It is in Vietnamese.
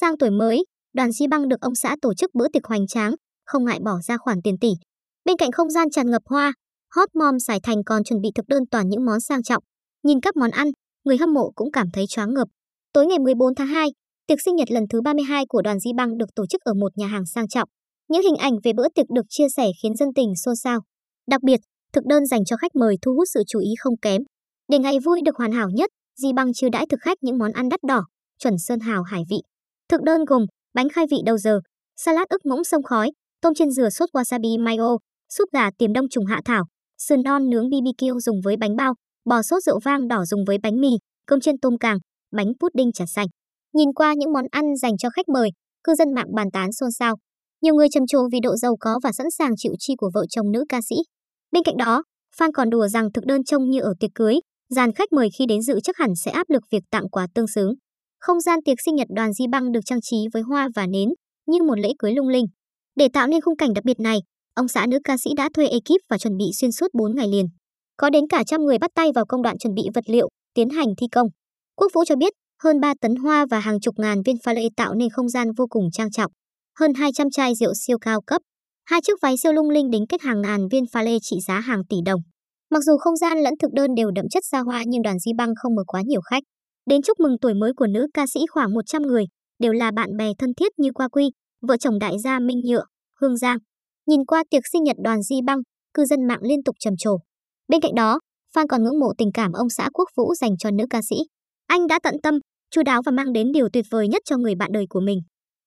sang tuổi mới, đoàn Di Băng được ông xã tổ chức bữa tiệc hoành tráng, không ngại bỏ ra khoản tiền tỷ. Bên cạnh không gian tràn ngập hoa, Hot Mom Sài Thành còn chuẩn bị thực đơn toàn những món sang trọng. Nhìn các món ăn, người hâm mộ cũng cảm thấy choáng ngợp. Tối ngày 14 tháng 2, tiệc sinh nhật lần thứ 32 của đoàn Di Băng được tổ chức ở một nhà hàng sang trọng. Những hình ảnh về bữa tiệc được chia sẻ khiến dân tình xôn xao. Đặc biệt, thực đơn dành cho khách mời thu hút sự chú ý không kém. Để ngày vui được hoàn hảo nhất, Di Băng chiêu đãi thực khách những món ăn đắt đỏ, chuẩn sơn hào hải vị. Thực đơn gồm bánh khai vị đầu giờ, salad ức ngỗng sông khói, tôm trên dừa sốt wasabi mayo, súp gà tiềm đông trùng hạ thảo, sườn non nướng BBQ dùng với bánh bao, bò sốt rượu vang đỏ dùng với bánh mì, cơm chiên tôm càng, bánh pudding trà xanh. Nhìn qua những món ăn dành cho khách mời, cư dân mạng bàn tán xôn xao. Nhiều người trầm trồ vì độ giàu có và sẵn sàng chịu chi của vợ chồng nữ ca sĩ. Bên cạnh đó, fan còn đùa rằng thực đơn trông như ở tiệc cưới, dàn khách mời khi đến dự chắc hẳn sẽ áp lực việc tặng quà tương xứng. Không gian tiệc sinh nhật đoàn Di Băng được trang trí với hoa và nến, như một lễ cưới lung linh. Để tạo nên khung cảnh đặc biệt này, ông xã nữ ca sĩ đã thuê ekip và chuẩn bị xuyên suốt 4 ngày liền. Có đến cả trăm người bắt tay vào công đoạn chuẩn bị vật liệu, tiến hành thi công. Quốc Vũ cho biết, hơn 3 tấn hoa và hàng chục ngàn viên pha lê tạo nên không gian vô cùng trang trọng. Hơn 200 chai rượu siêu cao cấp, hai chiếc váy siêu lung linh đính kết hàng ngàn viên pha lê trị giá hàng tỷ đồng. Mặc dù không gian lẫn thực đơn đều đậm chất xa hoa nhưng đoàn Di Băng không mời quá nhiều khách. Đến chúc mừng tuổi mới của nữ ca sĩ khoảng 100 người, đều là bạn bè thân thiết như Qua Quy, vợ chồng đại gia Minh Nhựa, Hương Giang. Nhìn qua tiệc sinh nhật đoàn Di Băng, cư dân mạng liên tục trầm trồ. Bên cạnh đó, fan còn ngưỡng mộ tình cảm ông xã Quốc Vũ dành cho nữ ca sĩ. Anh đã tận tâm, chu đáo và mang đến điều tuyệt vời nhất cho người bạn đời của mình.